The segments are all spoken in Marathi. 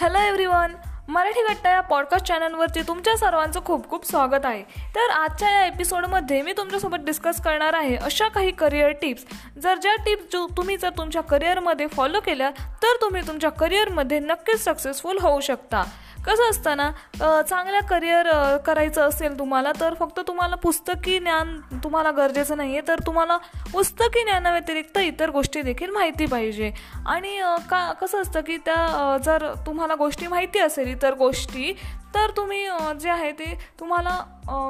हॅलो एव्हरीवन मराठी गट्टा या पॉडकास्ट चॅनलवरती तुमच्या सर्वांचं खूप खूप स्वागत आहे. तर आजच्या या एपिसोडमध्ये मी तुमच्यासोबत डिस्कस करणार आहे अशा काही करिअर टिप्स जर ज्या टिप्स जो तुम्ही जर तुमच्या करिअरमध्ये फॉलो केल्या तर तुम्ही तुमच्या करिअरमध्ये नक्कीच सक्सेसफुल होऊ शकता. कसं असतं ना चांगल्या करिअर करायचं असेल तुम्हाला तर फक्त तुम्हाला पुस्तकी ज्ञान तुम्हाला गरजेचं नाही आहे तर तुम्हाला पुस्तकी ज्ञानाव्यतिरिक्त इतर गोष्टी देखील माहिती पाहिजे. आणि का कसं असतं की त्या जर तुम्हाला गोष्टी माहिती असेल इतर गोष्टी तर तुम्ही जे आहे ते तुम्हाला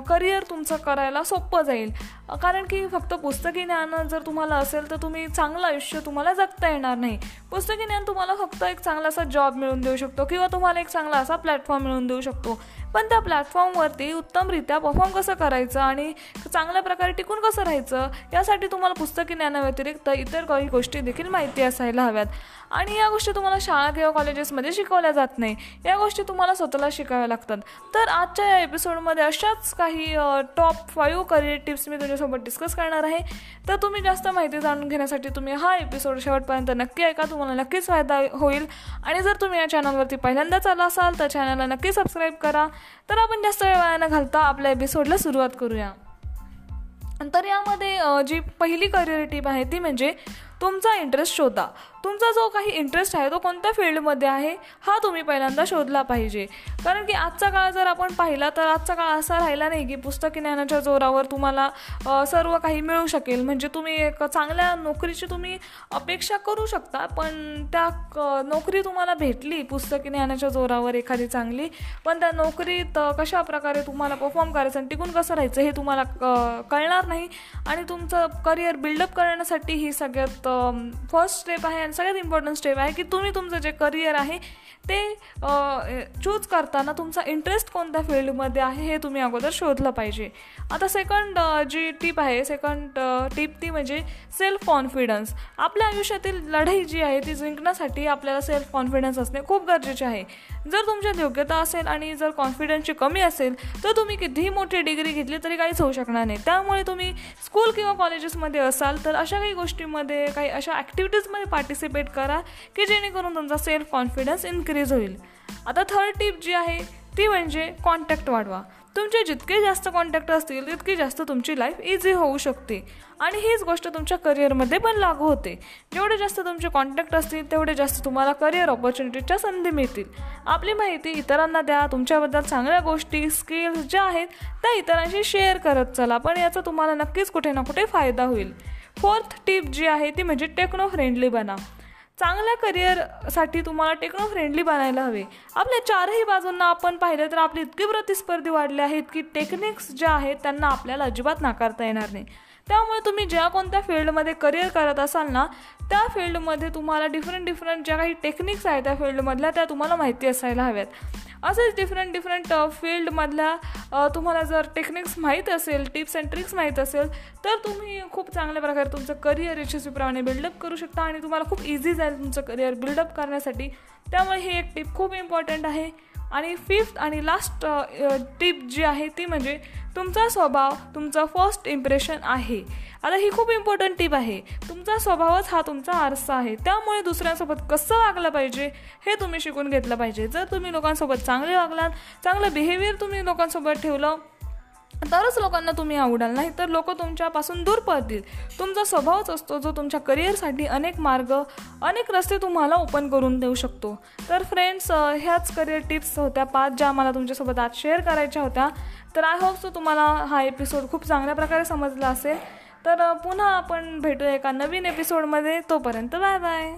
करिअर तुमचं करायला सोपं जाईल. कारण की फक्त पुस्तकी ज्ञान जर तुम्हाला असेल तर तुम्ही चांगलं आयुष्य तुम्हाला जगता येणार नाही. पुस्तकी ज्ञान तुम्हाला फक्त एक चांगला असा जॉब मिळून देऊ शकतो किंवा तुम्हाला एक चांगला असा प्लॅटफॉर्म मिळून देऊ शकतो. पण त्या प्लॅटफॉर्मवरती उत्तमरित्या परफॉर्म कसं करायचं आणि चांगल्या प्रकारे टिकून कसं राहायचं यासाठी तुम्हाला पुस्तकी ज्ञानाव्यतिरिक्त इतर काही गोष्टी देखील माहिती असायला हव्यात. आणि या गोष्टी तुम्हाला शाळा किंवा कॉलेजेसमध्ये शिकवल्या जात नाही. या गोष्टी तुम्हाला स्वतःला शिकाव्या लागतात. तर आजच्या या एपिसोडमध्ये अशाच काही टॉप फाईव्ह करिअर टिप्स मी तुझ्यासोबत डिस्कस करणार आहे. तर तुम्ही जास्त माहिती जाणून घेण्यासाठी तुम्ही हा एपिसोड शेवटपर्यंत नक्की ऐका. तुम्हाला नक्कीच फायदा होईल. आणि जर तुम्ही या चॅनलवरती पहिल्यांदाच आला असाल तर चॅनलला नक्की सबस्क्राईब करा. तर आपण जास्त वेळ न घालता आपल्या एपिसोडला सुरुवात करूया. तर यामध्ये जी पहिली करिअर टीप आहे ती म्हणजे तुमचा इंटरेस्ट शोधा. तुमचा जो काही इंटरेस्ट आहे तो कोणत्या फील्डमध्ये आहे हा तुम्ही पहिल्यांदा शोधला पाहिजे. कारण की आजचा काळ जर आपण पाहिला तर आजचा काळ असा राहिला नाही की पुस्तकी ज्ञानाच्या जोरावर तुम्हाला सर्व काही मिळू शकेल. म्हणजे तुम्ही एक चांगल्या नोकरीची तुम्ही अपेक्षा करू शकता पण त्या नोकरी तुम्हाला भेटली पुस्तकी ज्ञानाच्या जोरावर एखादी चांगली पण त्या नोकरीत कशा प्रकारे तुम्हाला परफॉर्म करायचं आणि टिकून कसं राहायचं हे तुम्हाला कळणार नाही. आणि तुमचं करिअर बिल्डअप करण्यासाठी ही सगळ्यात फर्स्ट स्टेप आहे आणि सगळ्यात इम्पॉर्टंट स्टेप आहे की तुम्ही तुमचं जे करिअर आहे ते चूज करताना तुमचा इंटरेस्ट कोणत्या फील्डमध्ये आहे हे तुम्ही अगोदर शोधलं पाहिजे. आता सेकंड जी टीप आहे सेकंड टीप ती म्हणजे सेल्फ कॉन्फिडन्स आपल्या आयुष्यातील लढाई जी आहे ती जिंकण्यासाठी आपल्याला सेल्फ कॉन्फिडन्स असणे खूप गरजेचे आहे. जर तुमच्यात योग्यता असेल आणि जर कॉन्फिडन्सची कमी असेल तर तुम्ही कितीही मोठी डिग्री घेतली तरी काहीच होऊ शकणार नाही. त्यामुळे तुम्ही स्कूल किंवा कॉलेजेसमध्ये असाल तर अशा काही गोष्टीमध्ये काही अशा ॲक्टिव्हिटीजमध्ये पार्टिसिपेट करा की जेणेकरून तुमचा सेल्फ कॉन्फिडन्स इन्क्रीज होईल. आता थर्ड टिप जी आहे ती म्हणजे कॉन्टॅक्ट वाढवा. तुमचे जितके जास्त कॉन्टॅक्ट असतील तितकी जास्त तुमची लाईफ इझी होऊ शकते. आणि हीच गोष्ट तुमच्या करिअरमध्ये पण लागू होते. जेवढे जास्त तुमचे कॉन्टॅक्ट असतील तेवढे जास्त तुम्हाला करिअर ऑपॉर्च्युनिटीच्या संधी मिळतील. आपली माहिती इतरांना द्या तुमच्याबद्दल चांगल्या गोष्टी स्किल्स ज्या आहेत त्या इतरांशी शेअर करत चला. पण याचा तुम्हाला नक्कीच कुठे ना कुठे फायदा होईल. फोर्थ टिप जी आहे ती म्हणजे टेक्नो फ्रेंडली बना. चांगल्या करिअरसाठी तुम्हाला टेक्नो फ्रेंडली बनायला हवे. आपल्या चारही बाजूंना आपण पाहिलं तर आपली इतकी प्रतिस्पर्धी वाढले आहेत की टेक्निक्स ज्या आहेत त्यांना आपल्याला अजिबात नाकारता येणार नाही. त्यामुळे तुम्ही ज्या कोणत्या फील्डमध्ये करिअर करत असाल ना त्या फील्डमध्ये तुम्हाला डिफरंट डिफरंट ज्या काही टेक्निक्स आहेत त्या फील्डमधल्या त्या तुम्हाला माहिती असायला हव्यात. असेच डिफरंट डिफरंट फील्डमधल्या तुम्हाला जर टेक्निक्स माहीत असेल टिप्स अँड ट्रिक्स माहीत असेल तर तुम्ही खूप चांगल्या प्रकारे तुमचं करिअर यशस्वीप्रमाणे बिल्डअप करू शकता आणि तुम्हाला खूप इझी जाईल तुमचं करिअर बिल्डअप करण्यासाठी. त्यामुळे ही एक टिप खूप इम्पॉर्टंट आहे. आणि फिफ्थ आणि लास्ट टिप जी आहे ती म्हणजे तुमचा स्वभाव तुमचं फर्स्ट इम्प्रेशन आहे. आता ही खूप इम्पॉर्टंट टिप आहे. तुमचा स्वभावच हा तुमचा आरसा आहे. त्यामुळे दुसऱ्यांसोबत कसं वागलं पाहिजे हे तुम्ही शिकून घेतलं पाहिजे. जर तुम्ही लोकांसोबत चांगले वागलात चांगलं बिहेवियर तुम्ही लोकांसोबत ठेवलं तरच लोकांना तुम्ही आवडाल नाही तर लोक तुमच्यापासून दूर पडतील. तुमचा स्वभावच असतो जो तुमच्या करिअरसाठी अनेक मार्ग अनेक रस्ते तुम्हाला ओपन करून देऊ शकतो. तर फ्रेंड्स ह्याच करिअर टिप्स होत्या पाच ज्या मला तुमच्यासोबत आज शेअर करायच्या होत्या. तर आय होप सो तुम्हाला हा एपिसोड खूप चांगल्या प्रकारे समजला असेल. तर पुन्हा आपण भेटूया एका नवीन एपिसोडमध्ये तोपर्यंत बाय बाय